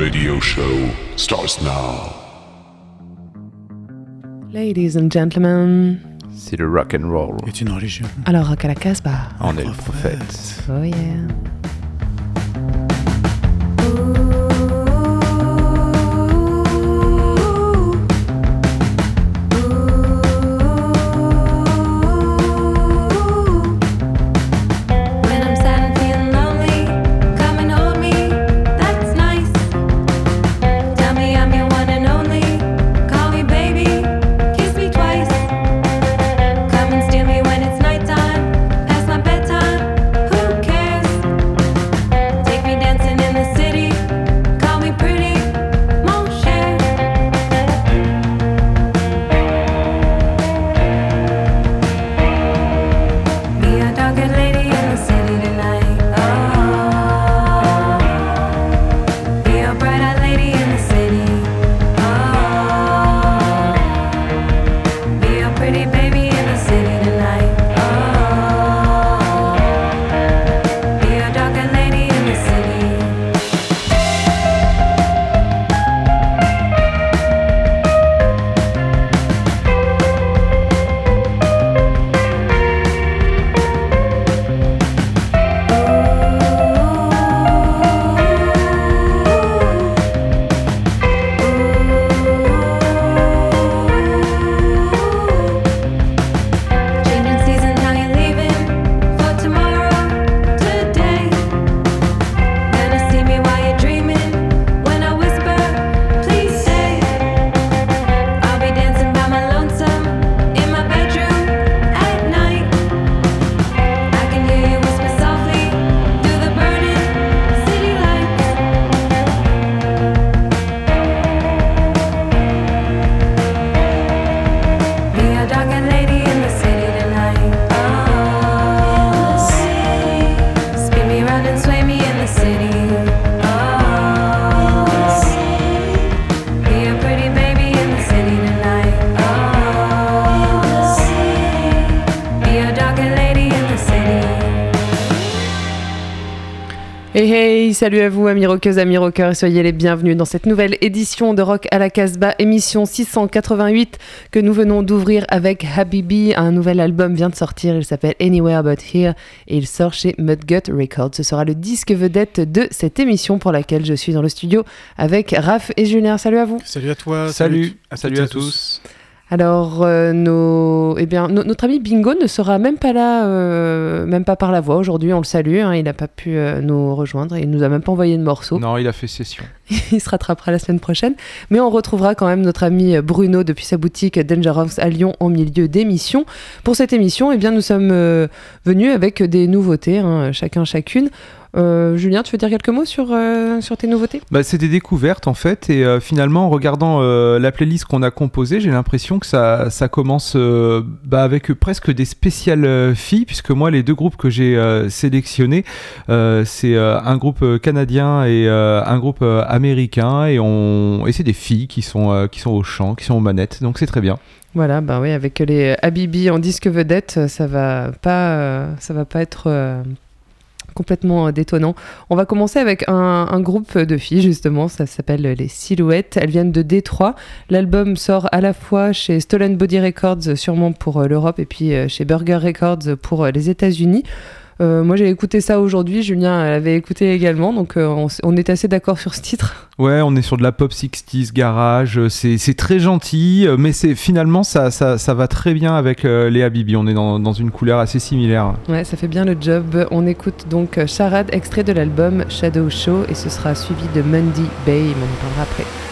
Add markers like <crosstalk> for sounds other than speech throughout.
radio show starts now. Ladies and gentlemen, C'est le rock and roll. est une religion. alors rock à la Casbah. On est le prophète. Oh yeah. Salut à vous amis rockeuses, amis rockeurs, et soyez les bienvenus dans cette nouvelle édition de Rock à la Casbah, émission 688 que nous venons d'ouvrir avec Habibi. Un nouvel album vient de sortir, il s'appelle Anywhere But Here et il sort chez Mudgut Records. Ce sera le disque vedette de cette émission pour laquelle je suis dans le studio avec Raph et Julien. Salut à vous. Salut à toi. Salut, à salut à tous. Alors, euh, nos... eh bien, no- notre ami Bingo ne sera même pas là, euh, même pas par la voix aujourd'hui. On le salue, hein, il n'a pas pu euh, nous rejoindre il nous a même pas envoyé de morceaux. Non, il a fait session. <laughs> il se rattrapera la semaine prochaine. Mais on retrouvera quand même notre ami Bruno depuis sa boutique Dangerous à Lyon en milieu d'émission. Pour cette émission, eh bien, nous sommes venus avec des nouveautés, hein, chacun chacune. Euh, Julien, tu veux dire quelques mots sur, euh, sur tes nouveautés? Bah, c'est des découvertes en fait, et euh, finalement, en regardant la playlist qu'on a composée, j'ai l'impression que ça, ça commence bah, avec presque des spéciales filles, puisque moi, les deux groupes que j'ai sélectionnés, c'est un groupe canadien et un groupe américain, et, on... et c'est des filles qui sont, qui sont au chant, qui sont aux manettes, donc c'est très bien. Voilà, bah oui, avec les Habibi en disque vedette, ça va pas, ça va pas être complètement euh, détonnant. On va commencer avec un, un groupe de filles, justement, ça s'appelle les Silhouettes. Elles viennent de Détroit. L'album sort à la fois chez Stolen Body Records, sûrement pour euh, l'Europe, et puis euh, chez Burger Records pour euh, les États-Unis. Euh, moi j'ai écouté ça aujourd'hui, Julien l'avait écouté également, donc euh, on, est assez d'accord sur ce titre. Ouais, on est sur de la pop 60s garage, euh, c'est très gentil, mais c'est finalement ça, ça, ça va très bien avec euh, les Habibi, on est dans, dans une couleur assez similaire. Ouais, ça fait bien le job. On écoute donc Charade, extrait de l'album Shadow Show, et ce sera suivi de Mundy Bay, mais on en parlera après.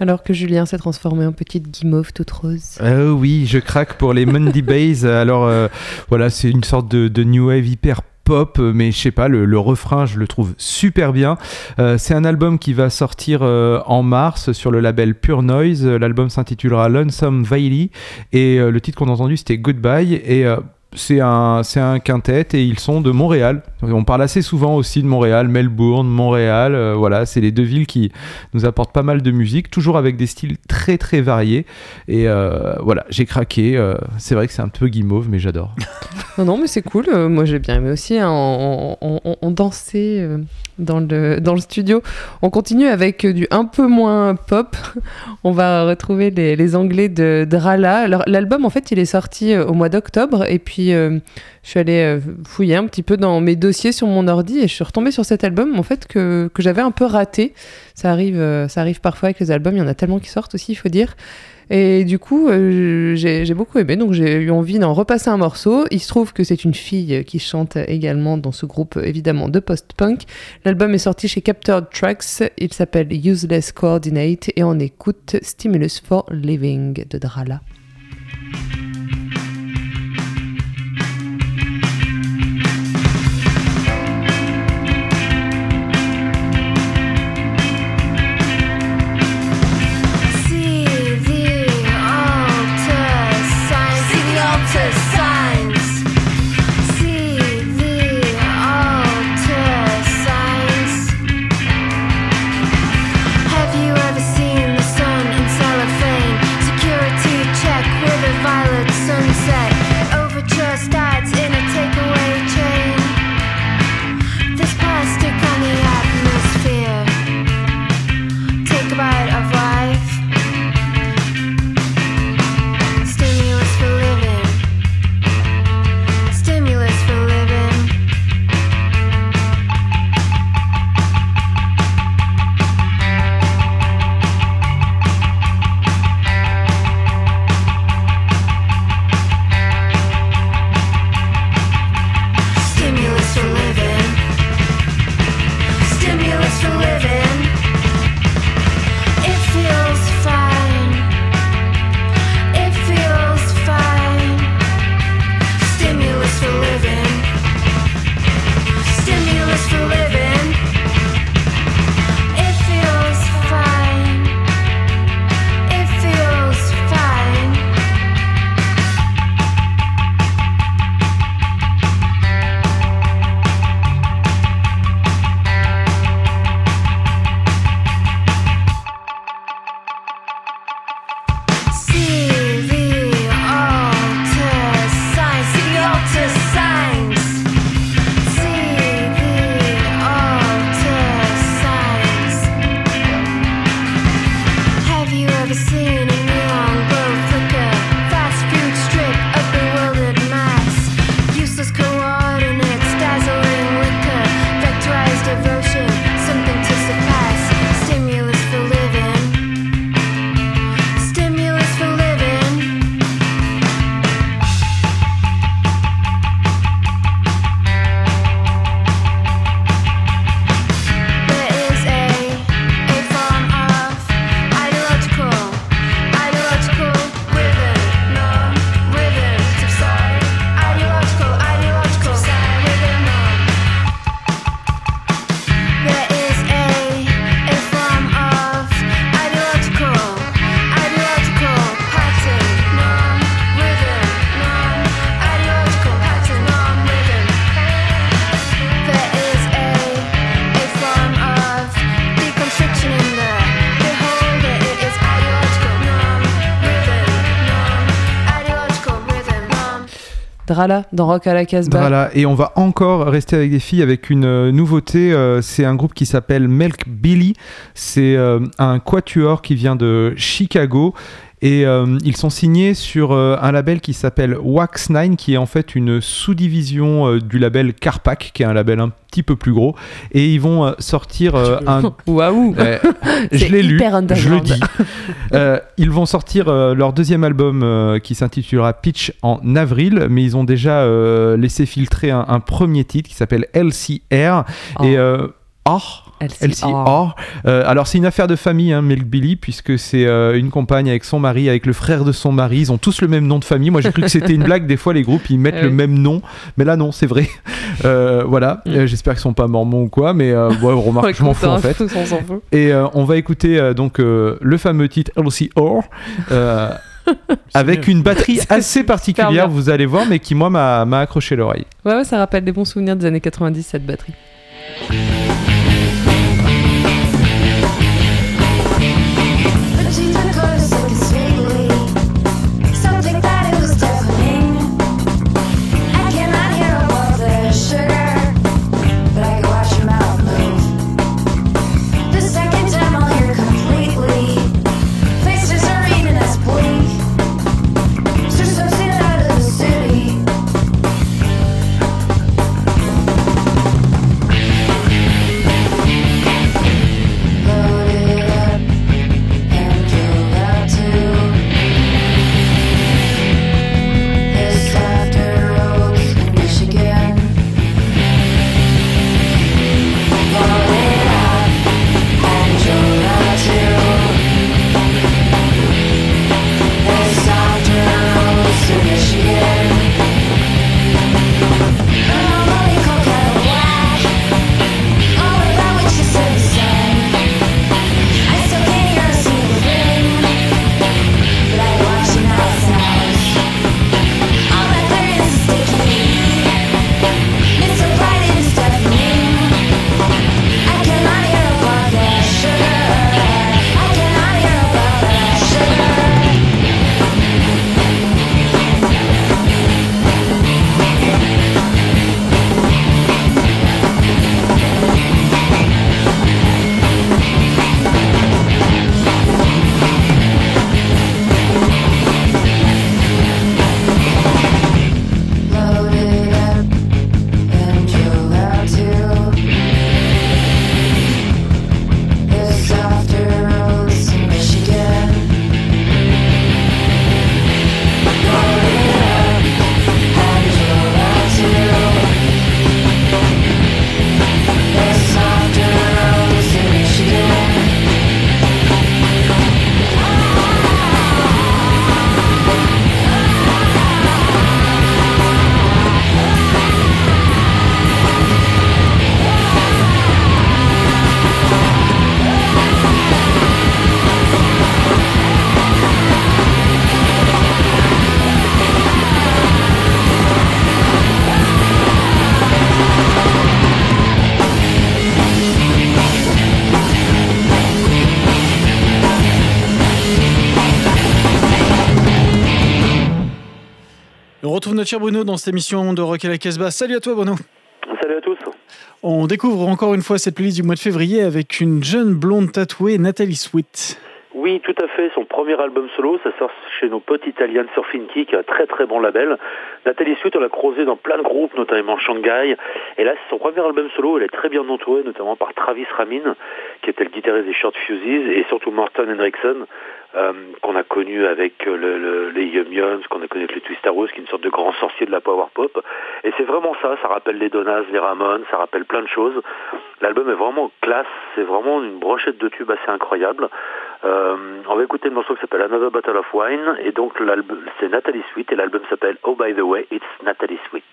Alors que Julien s'est transformé en petite guimauve toute rose. Euh, oui, je craque pour les Monday Bays. <laughs> Alors euh, voilà, c'est une sorte de, de new wave hyper pop, mais je sais pas, le, le refrain, je le trouve super bien. Euh, c'est un album qui va sortir euh, en mars sur le label Pure Noise. L'album s'intitulera Lonesome Valley et euh, le titre qu'on a entendu c'était Goodbye et c'est un, c'est un quintet et ils sont de Montréal. On parle assez souvent aussi de Montréal, Melbourne, Montréal. euh, voilà, c'est les deux villes qui nous apportent pas mal de musique, toujours avec des styles très très variés. Et euh, voilà, j'ai craqué. euh, c'est vrai que c'est un peu guimauve, mais j'adore. <laughs> Non, non, mais c'est cool. moi, j'ai bien aimé aussi. hein, on, on dansait dans, le, dans le studio. On continue avec euh, du un peu moins pop. <laughs> On va retrouver les, Anglais de Drala. L'album, en fait, il est sorti euh, au mois d'octobre. Et puis, euh, je suis allée fouiller un petit peu dans mes dossiers sur mon ordi. Et je suis retombée sur cet album, en fait, que, que j'avais un peu raté. Ça arrive, ça arrive parfois avec les albums. Il y en a tellement qui sortent aussi, il faut dire. Et du coup, euh, j'ai beaucoup aimé, donc j'ai eu envie d'en repasser un morceau. Il se trouve que c'est une fille qui chante également dans ce groupe, évidemment, de post-punk. L'album est sorti chez Captured Tracks, il s'appelle Useless Coordinate, et on écoute Stimulus for Living de Drala. Drala, dans Rock à la Casbah. Et on va encore rester avec des filles avec une euh, nouveauté. euh, c'est un groupe qui s'appelle Milk Billy. C'est euh, un quatuor qui vient de Chicago. Et euh, ils sont signés sur euh, un label qui s'appelle Wax 9, qui est en fait une sous-division euh, du label Carpac, qui est un label un petit peu plus gros. Et ils vont euh, sortir euh, un Waouh <laughs> je l'ai lu, je le dis. <laughs> Euh, ils vont sortir euh, leur deuxième album euh, qui s'intitulera Pitch en avril, mais ils ont déjà euh, laissé filtrer un, un premier titre qui s'appelle LCR. Oh. Et euh, Orr. Euh, alors c'est une affaire de famille, hein, Milk Billy, puisque c'est euh, une compagne avec son mari, avec le frère de son mari. Ils ont tous le même nom de famille. Moi j'ai cru que c'était une blague. Des fois les groupes ils mettent <laughs> le même nom, mais là non, c'est vrai. <laughs> Euh, voilà. Mm. J'espère qu'ils sont pas mormons ou quoi, mais ouais, <laughs> remarque, Ouais, je m'en fous en fait. Et on va écouter donc le fameux titre euh, avec une batterie assez particulière, vous allez voir, mais qui moi m'a m'a accroché l'oreille. Ouais, ouais, ça rappelle des bons souvenirs des années 90, cette batterie. Notre cher Bruno dans cette émission de Rock à la Casbah. Salut à toi Bruno. Salut à tous. On découvre encore une fois cette playlist du mois de février avec une jeune blonde tatouée, Nathalie Sweet. Oui, tout à fait. Son premier album solo, ça sort chez nos potes italiens Surfing Kick, un très très bon label. Nathalie Sweet, on l'a croisée dans plein de groupes, notamment Shanghai. Et là, c'est son premier album solo. Elle est très bien entourée, notamment par Travis Ramin, qui était le guitariste des Short Fuses, et surtout Morton Hendrickson, euh, qu'on a connu avec euh, le- le- les Yum Yums, qu'on a connu avec les Twistaros, qui est une sorte de grand sorcier de la power pop. Et c'est vraiment ça. Ça rappelle les Donas, les Ramones, ça rappelle plein de choses. L'album est vraiment classe. C'est vraiment une brochette de tubes assez incroyable. Euh, on va écouter le morceau qui s'appelle Another Bottle of Wine et donc c'est Nathalie Sweet et l'album s'appelle Oh by the way it's Nathalie Sweet.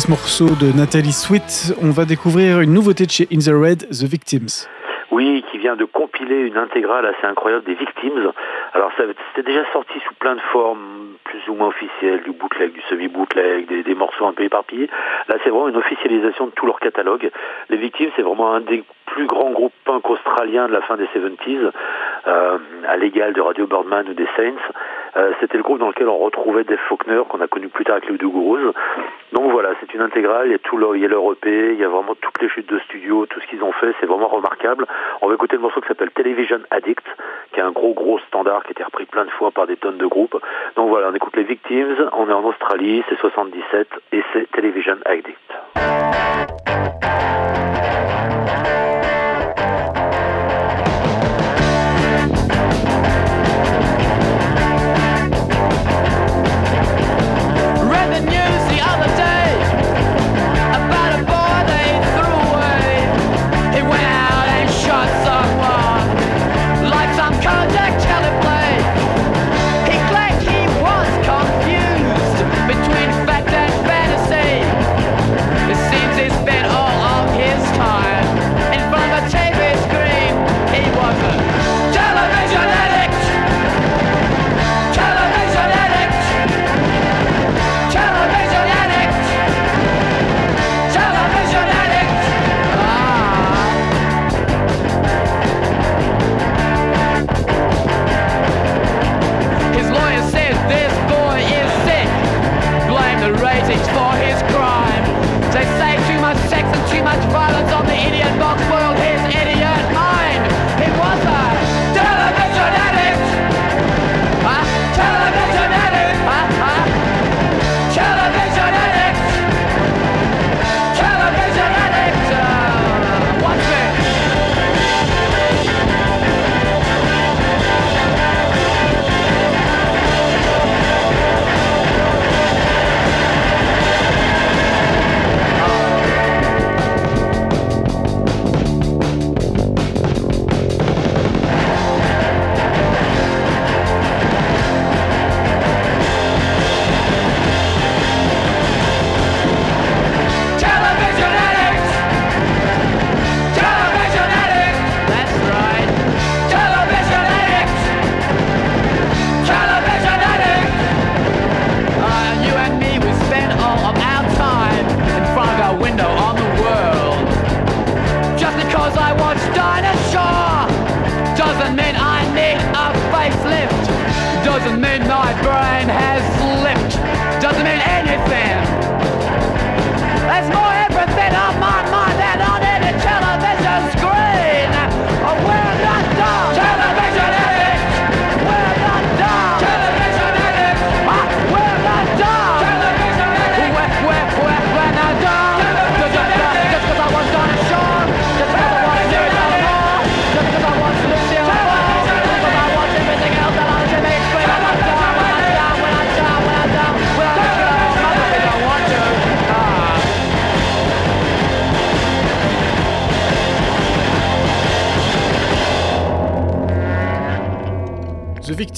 Ce morceau de Nathalie Sweet, on va découvrir une nouveauté de chez In the Red, The Victims. Oui, qui vient de compiler une intégrale assez incroyable des Victims. Alors ça c'était déjà sorti sous plein de formes, ou moins officielles, du bootleg, du semi-bootleg, des, des morceaux un peu éparpillés. Là c'est vraiment une officialisation de tout leur catalogue. Les Victims c'est vraiment un des plus grands groupes punk australiens de la fin des 70s, euh, à l'égal de Radio Birdman ou des Saints. Euh, c'était le groupe dans lequel on retrouvait Dave Faulkner, qu'on a connu plus tard avec les Voodoo Gurus. Donc voilà, c'est une intégrale, il y a tout leur, il y a leur EP, il y a vraiment toutes les chutes de studio, tout ce qu'ils ont fait, c'est vraiment remarquable. On va écouter le morceau qui s'appelle Television Addict, qui est un gros gros standard qui a été repris plein de fois par des tonnes de groupes. Donc voilà, on écoute les Victims, on est en Australie, c'est 77 et c'est Television Addict.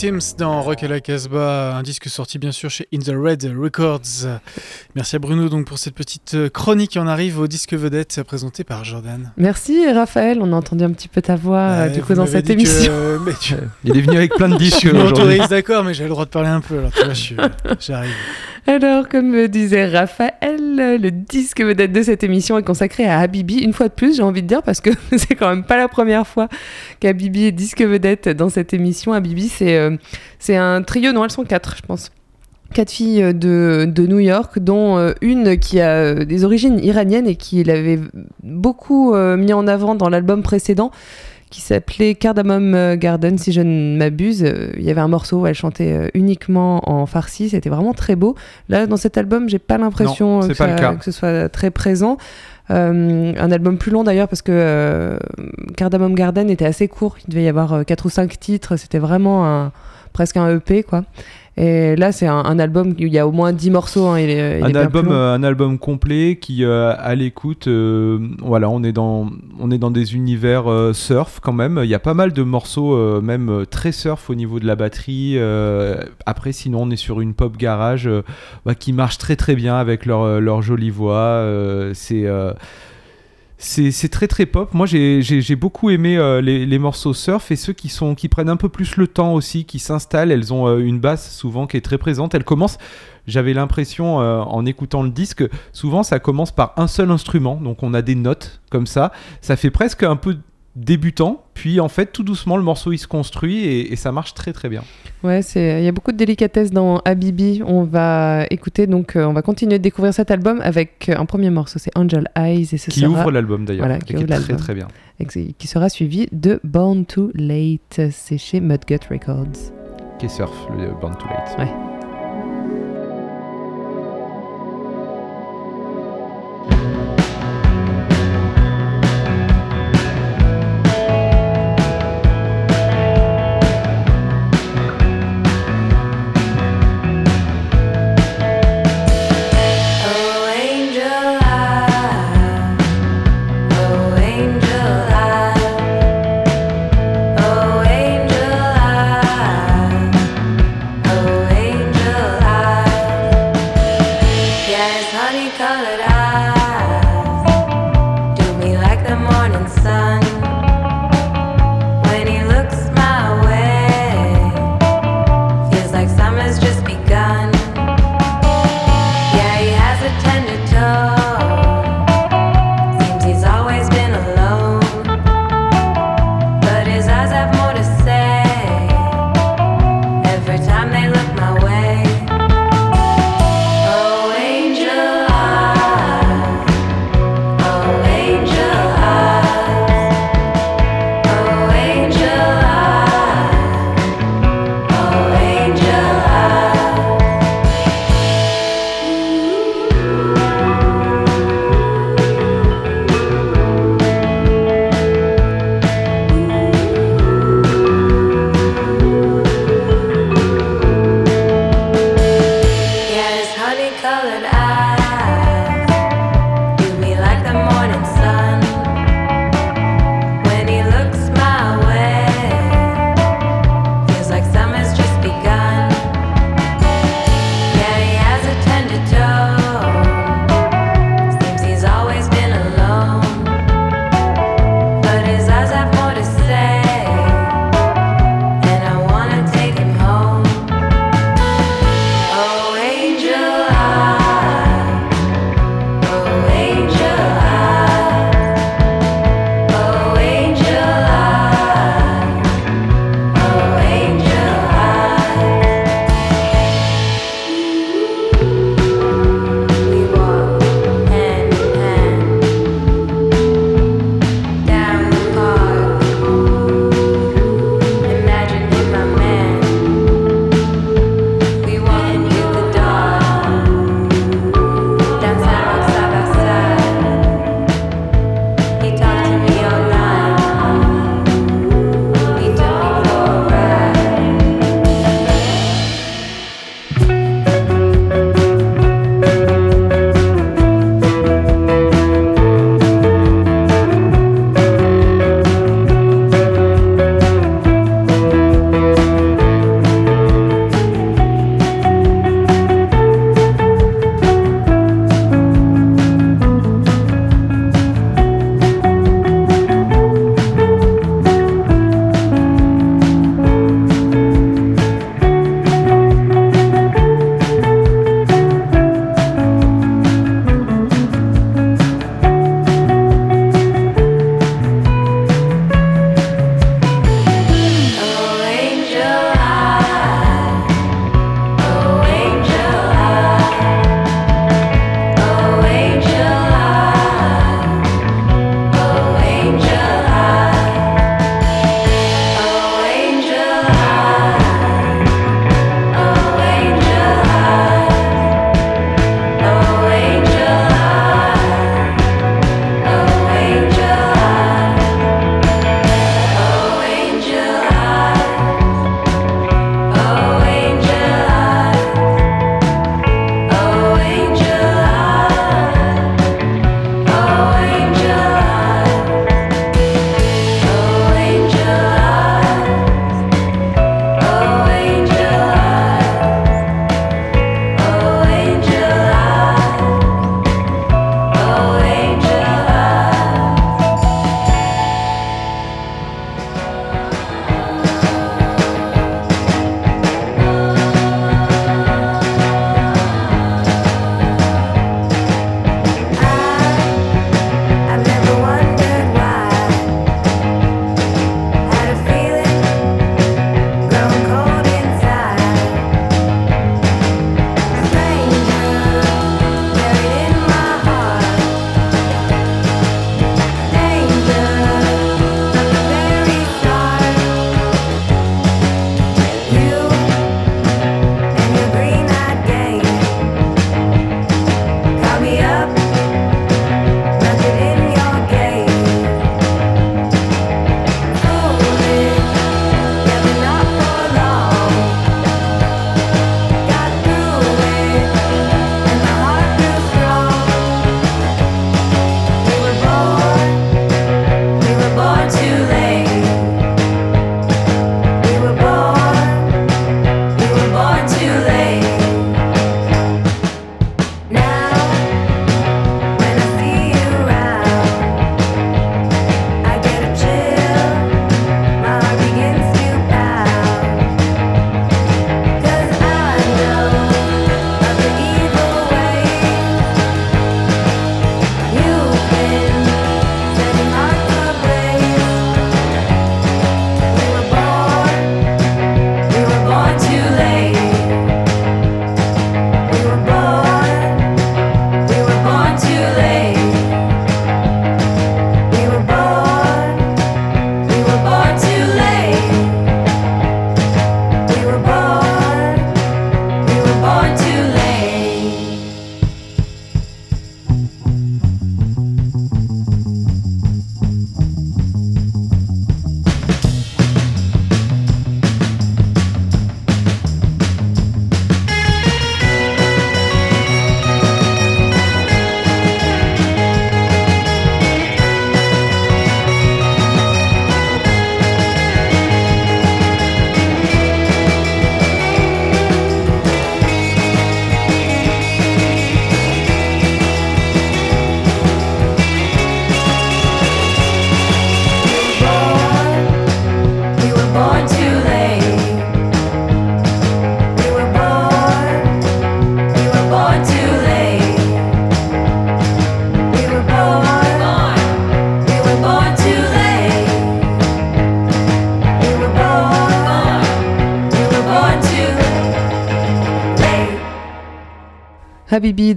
Victims dans Rock à la Casbah, un disque sorti bien sûr chez In the Red Records. Merci à Bruno donc pour cette petite euh, chronique. On arrive au disque vedette présenté par Jordan. Merci Raphaël, on a entendu un petit peu ta voix euh, Ouais, du coup dans cette que, émission. euh, mais tu Il est venu avec plein de <laughs> disques aujourd'hui. d'accord, mais j'ai le droit de parler un peu. Alors tu vois, je suis- j'arrive. Alors, comme me disait Raphaël, le disque vedette de cette émission est consacré à Habibi, une fois de plus, j'ai envie de dire, parce que <laughs> c'est quand même pas la première fois qu'Habibi est disque vedette dans cette émission. Habibi, c'est euh, un trio, non, elles sont quatre, je pense. Quatre filles de, de New York, dont euh, une qui a euh, des origines iraniennes et qui l'avait beaucoup mis en avant dans l'album précédent, qui s'appelait Cardamom euh, Garden, si je ne m'abuse. Euh, Il y avait un morceau où elle chantait euh, uniquement en farsi, c'était vraiment très beau. Là, dans cet album, j'ai pas l'impression que, ce soit très présent. Euh, un album plus long d'ailleurs parce que euh, Cardamom Garden était assez court. Il devait y avoir 4 ou 5 titres. C'était vraiment un, presque un EP quoi. Et là, c'est un, un album où il y a au moins 10 morceaux. hein, il est, il est un album, euh, un album complet qui, euh, à l'écoute, euh, voilà, on est dans, on est dans des univers surf quand même. Il y a pas mal de morceaux, même très surf au niveau de la batterie. après, sinon, on est sur une pop garage bah, qui marche très très bien avec leur, leur jolie voix. c'est c'est très très pop. Moi j'ai- beaucoup aimé euh, les, morceaux surf et ceux qui, sont, qui prennent un peu plus le temps aussi, qui s'installent. Elles ont euh, une basse souvent qui est très présente. Elle commence, j'avais l'impression euh, en écoutant le disque, souvent ça commence par un seul instrument. Donc on a des notes comme ça. Ça fait presque un peu débutant. Puis en fait tout doucement le morceau il se construit et, et ça marche très très bien. Ouais, c'est il y a beaucoup de délicatesse dans Habibi. On va écouter donc euh, on va continuer de découvrir cet album avec euh, un premier morceau, c'est Angel Eyes et ce Qui sera ouvre l'album d'ailleurs. Voilà, qui qui est ouvre très très bien. qui sera suivi de Born Too Late, c'est chez Mudgut Records. Qui surf, le Born Too Late. Ouais.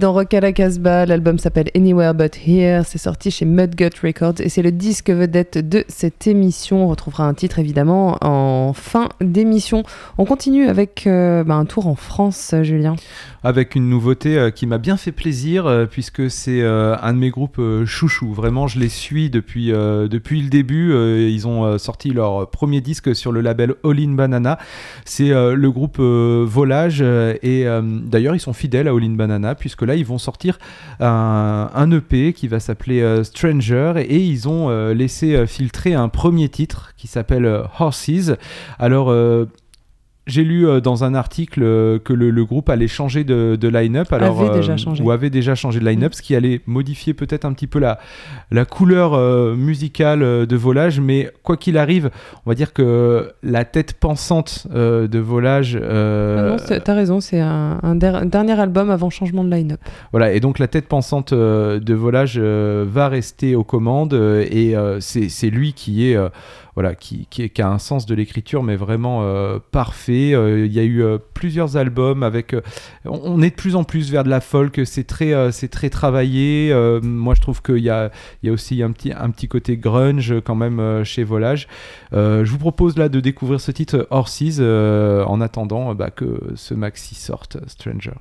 Dans Rock Casbah. L'album s'appelle Anywhere But Here. C'est sorti chez Mudgut Records et c'est le disque vedette de cette émission. On retrouvera un titre évidemment en fin d'émission. On continue avec euh, bah, un tour en France, Julien. avec une nouveauté euh, qui m'a bien fait plaisir euh, puisque c'est un de mes groupes chouchou. Vraiment, je les suis depuis, depuis le début. Ils ont sorti leur premier disque sur le label All In Banana. C'est le groupe Volage et d'ailleurs ils sont fidèles à All In Banana puisque là ils vont sortir un, EP qui va s'appeler Stranger et, ils ont laissé filtrer un premier titre qui s'appelle Horses. Alors euh, j'ai lu euh, dans un article euh, que le, le groupe allait changer de, de line-up. Alors, Avait déjà changé. Ou avait déjà changé de line-up, ce qui allait modifier peut-être un petit peu la, la couleur musicale de Volage. Mais quoi qu'il arrive, on va dire que la tête pensante de Volage. Ah non, t'as raison, c'est un, un der- un dernier album avant changement de line-up. voilà, et donc la tête pensante de Volage va rester aux commandes et c'est lui qui est. voilà, qui, qui, a un sens de l'écriture, mais vraiment euh, parfait. Euh, Il y a eu euh, plusieurs albums avec. on, est de plus en plus vers de la folk. C'est très, c'est très travaillé. Moi, je trouve qu'il y a, y a aussi un petit, un petit côté grunge quand même chez Volage. Je vous propose là de découvrir ce titre Horses en attendant bah, que ce maxi sorte, Stranger.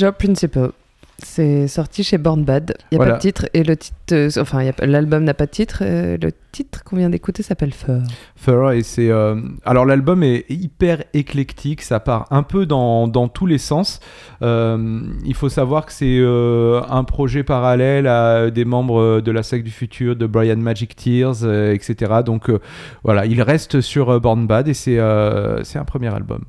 Pleasure Principle. C'est sorti chez Born Bad. Il n'y a Voilà. pas de titre et le titre, euh, enfin, l'album n'a pas de titre. euh, le titre qu'on vient d'écouter s'appelle Fur. Fur et c'est euh, alors l'album est hyper éclectique ça part un peu dans, dans tous les sens il faut savoir que c'est un projet parallèle à des membres de la secte du futur de Brian Magic Tears etc donc voilà il reste sur Born Bad et c'est c'est un premier album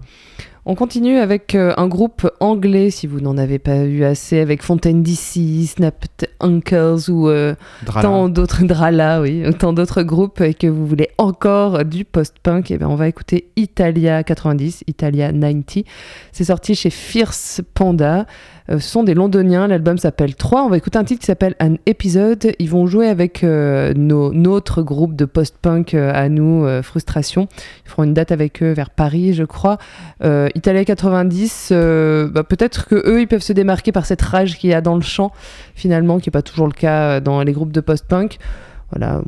On continue avec euh, un groupe anglais, si vous n'en avez pas eu assez, avec Fontaine DC, Snapped Uncles ou euh, tant d'autres Drala, oui, tant d'autres groupes et que vous voulez encore du post-punk, et ben on va écouter Italia 90, Italia 90. C'est sorti chez Fierce Panda. Euh, ce sont des londoniens, l'album s'appelle 3. On va écouter un titre qui s'appelle Un épisode. Ils vont jouer avec euh, nos, notre groupe de post-punk euh, à nous, euh, Frustration. Ils feront une date avec eux vers Paris, je crois. Euh, Italia 90, euh, bah, peut-être que eux, ils peuvent se démarquer par cette rage qu'il y a dans le chant, finalement, qui n'est pas toujours le cas euh, dans les groupes de post-punk. Voilà.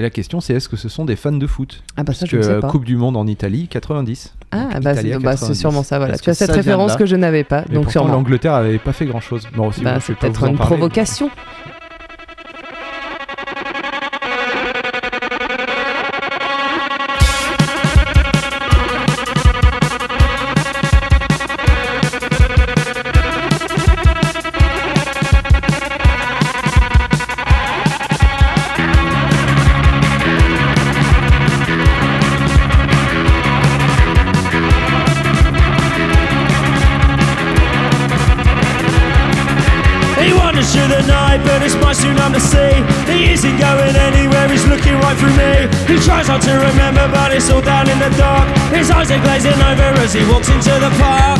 Et la question c'est est-ce que ce sont des fans de foot? Ah bah ça, Parce je que sais pas. Coupe du Monde en Italie 90 Ah, bah, c'est bah, c'est 90. sûrement ça, voilà. Est-ce Tu as cette référence que je n'avais pas, donc pourtant, sûrement. l'Angleterre avait pas fait grand chose bon, Bah, c'est peut-être vous en une parler. provocation. Tries not to remember, but it's all down in the dark. His eyes are glazing over as he walks into the park.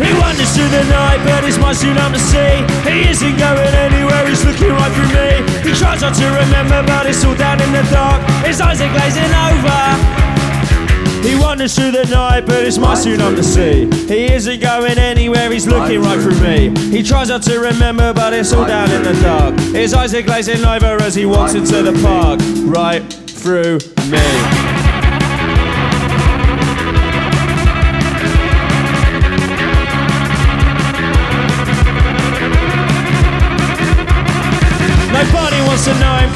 He wanders through the night, but it's my tsunami to see. He isn't going anywhere, he's looking right through me. He tries not to remember, but it's all down in the dark. His eyes are glazing over. He wanders through the night, but it's my tsunami to see. He isn't going anywhere, he's looking right through me. He tries not to remember, but it's all down in the dark. His eyes are glazing over as he walks into the park, right through me.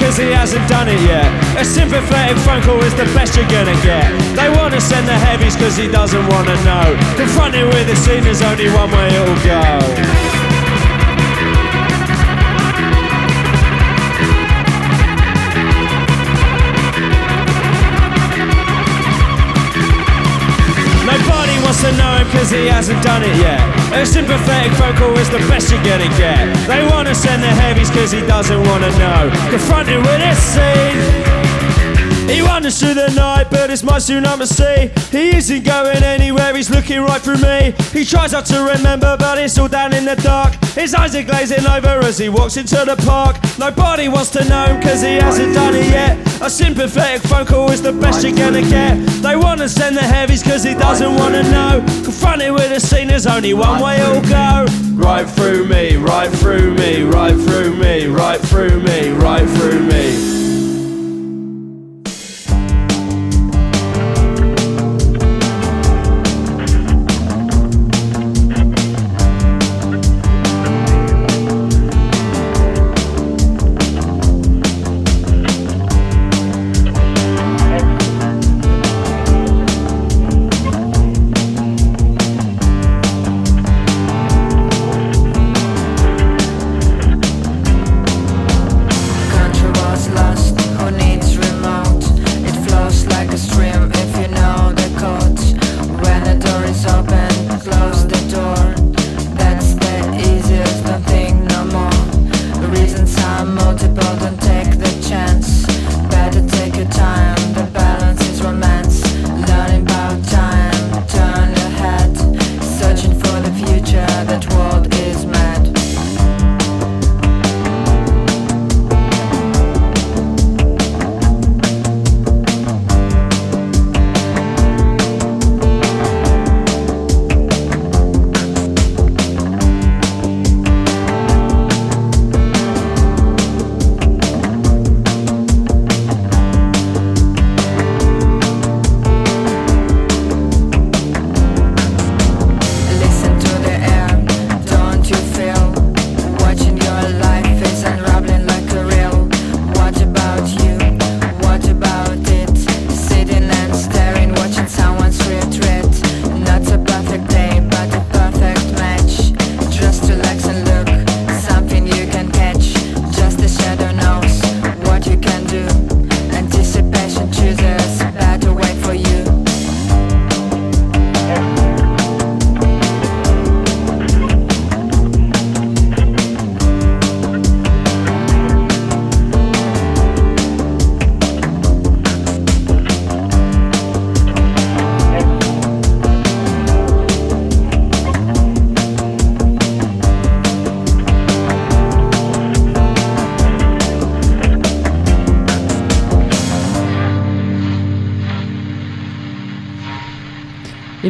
Cause he hasn't done it yet. A sympathetic phone call is the best you're gonna get. They wanna send the heavies cause he doesn't wanna know. Confronted with the scene, there's only one way it'll go. Wants to know him cause he hasn't done it yet. A sympathetic call is the best you're gonna get. They wanna send the heavies cause he doesn't wanna know. Confronted with this scene. He wanders through the night, but it's my tsunami. He isn't going anywhere, he's looking right through me. He tries not to remember, but it's all down in the dark. His eyes are glazing over as he walks into the park. Nobody wants to know him cause he hasn't done it yet. A sympathetic phone call is the best you're gonna get. They wanna send the heavies cause he doesn't wanna know. Confronted with a scene, there's only one way it'll go. Right through me, right through me, right through me, right through me, right through me.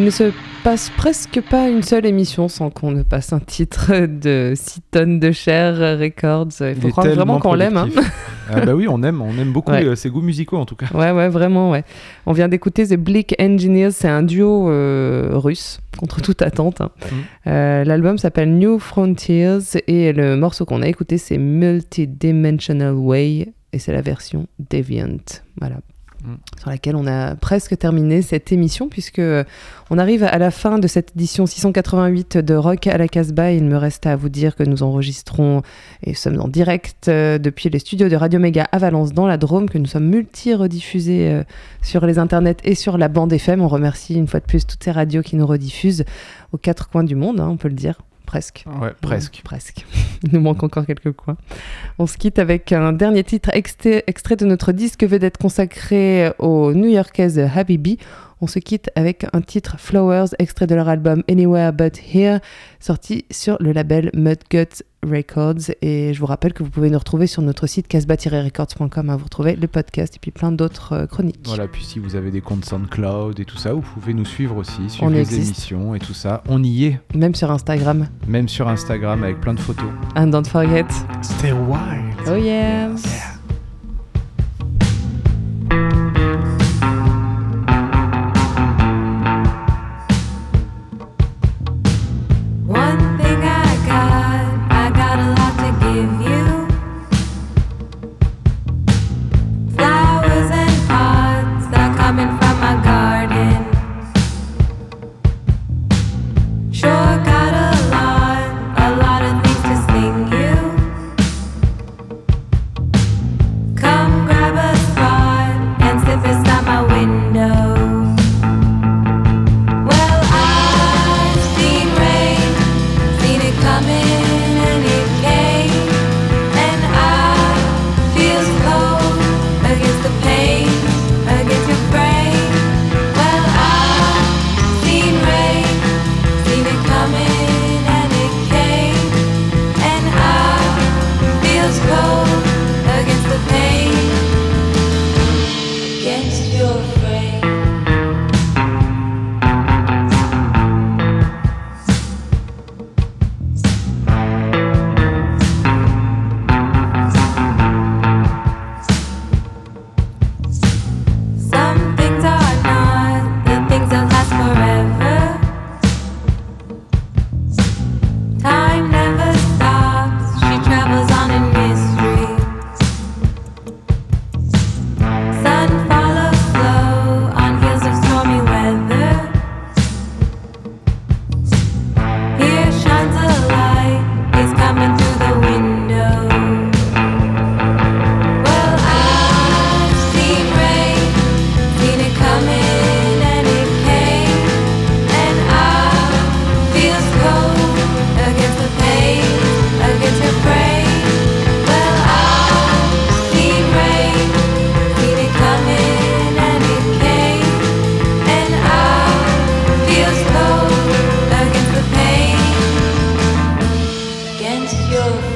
Ne se passe presque pas une seule émission sans qu'on ne passe un titre de 6 tonnes de chair Records. Il faut croire vraiment qu'on l'aime. hein. <laughs> ah bah oui, on aime, on aime beaucoup Ouais. euh, ses goûts musicaux en tout cas. Ouais, ouais, vraiment, ouais. On vient d'écouter The Bleak Engineers, c'est un duo euh, russe, contre toute attente. hein. Mhm. Euh, L'album s'appelle New Frontiers et le morceau qu'on a écouté, c'est Multidimensional Way et c'est la version Deviant. Voilà. Mhm. Sur laquelle on a presque terminé cette émission, puisque euh, on arrive à la fin de cette édition 688 de Rock à la Casbah. Il me reste à vous dire que nous enregistrons et sommes en direct euh, depuis les studios de Radio Méga à Valence dans la Drôme, que nous sommes multi-rediffusés euh, sur les internets et sur la bande FM. On remercie une fois de plus toutes ces radios qui nous rediffusent aux quatre coins du monde, hein, on peut le dire, presque. Ouais, presque. Ouais, presque. <laughs> Il nous manque encore quelques coins. On se quitte avec un dernier titre extrait, de notre disque vedette consacré aux New-Yorkaises Habibi. On se quitte avec un titre Flowers, extrait de leur album Anywhere But Here, sorti sur le label Mudgut Records. Et je vous rappelle que vous pouvez nous retrouver sur notre site casbah-records.com. hein. Vous retrouvez le podcast et puis plein d'autres euh, chroniques. Voilà, puis si vous avez des comptes SoundCloud et tout ça, vous pouvez nous suivre aussi, suivre y les existe. émissions et tout ça. On y est, Même sur Instagram. même sur Instagram avec plein de photos. And don't forget. Stay wild. Oh yeah. One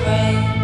rain.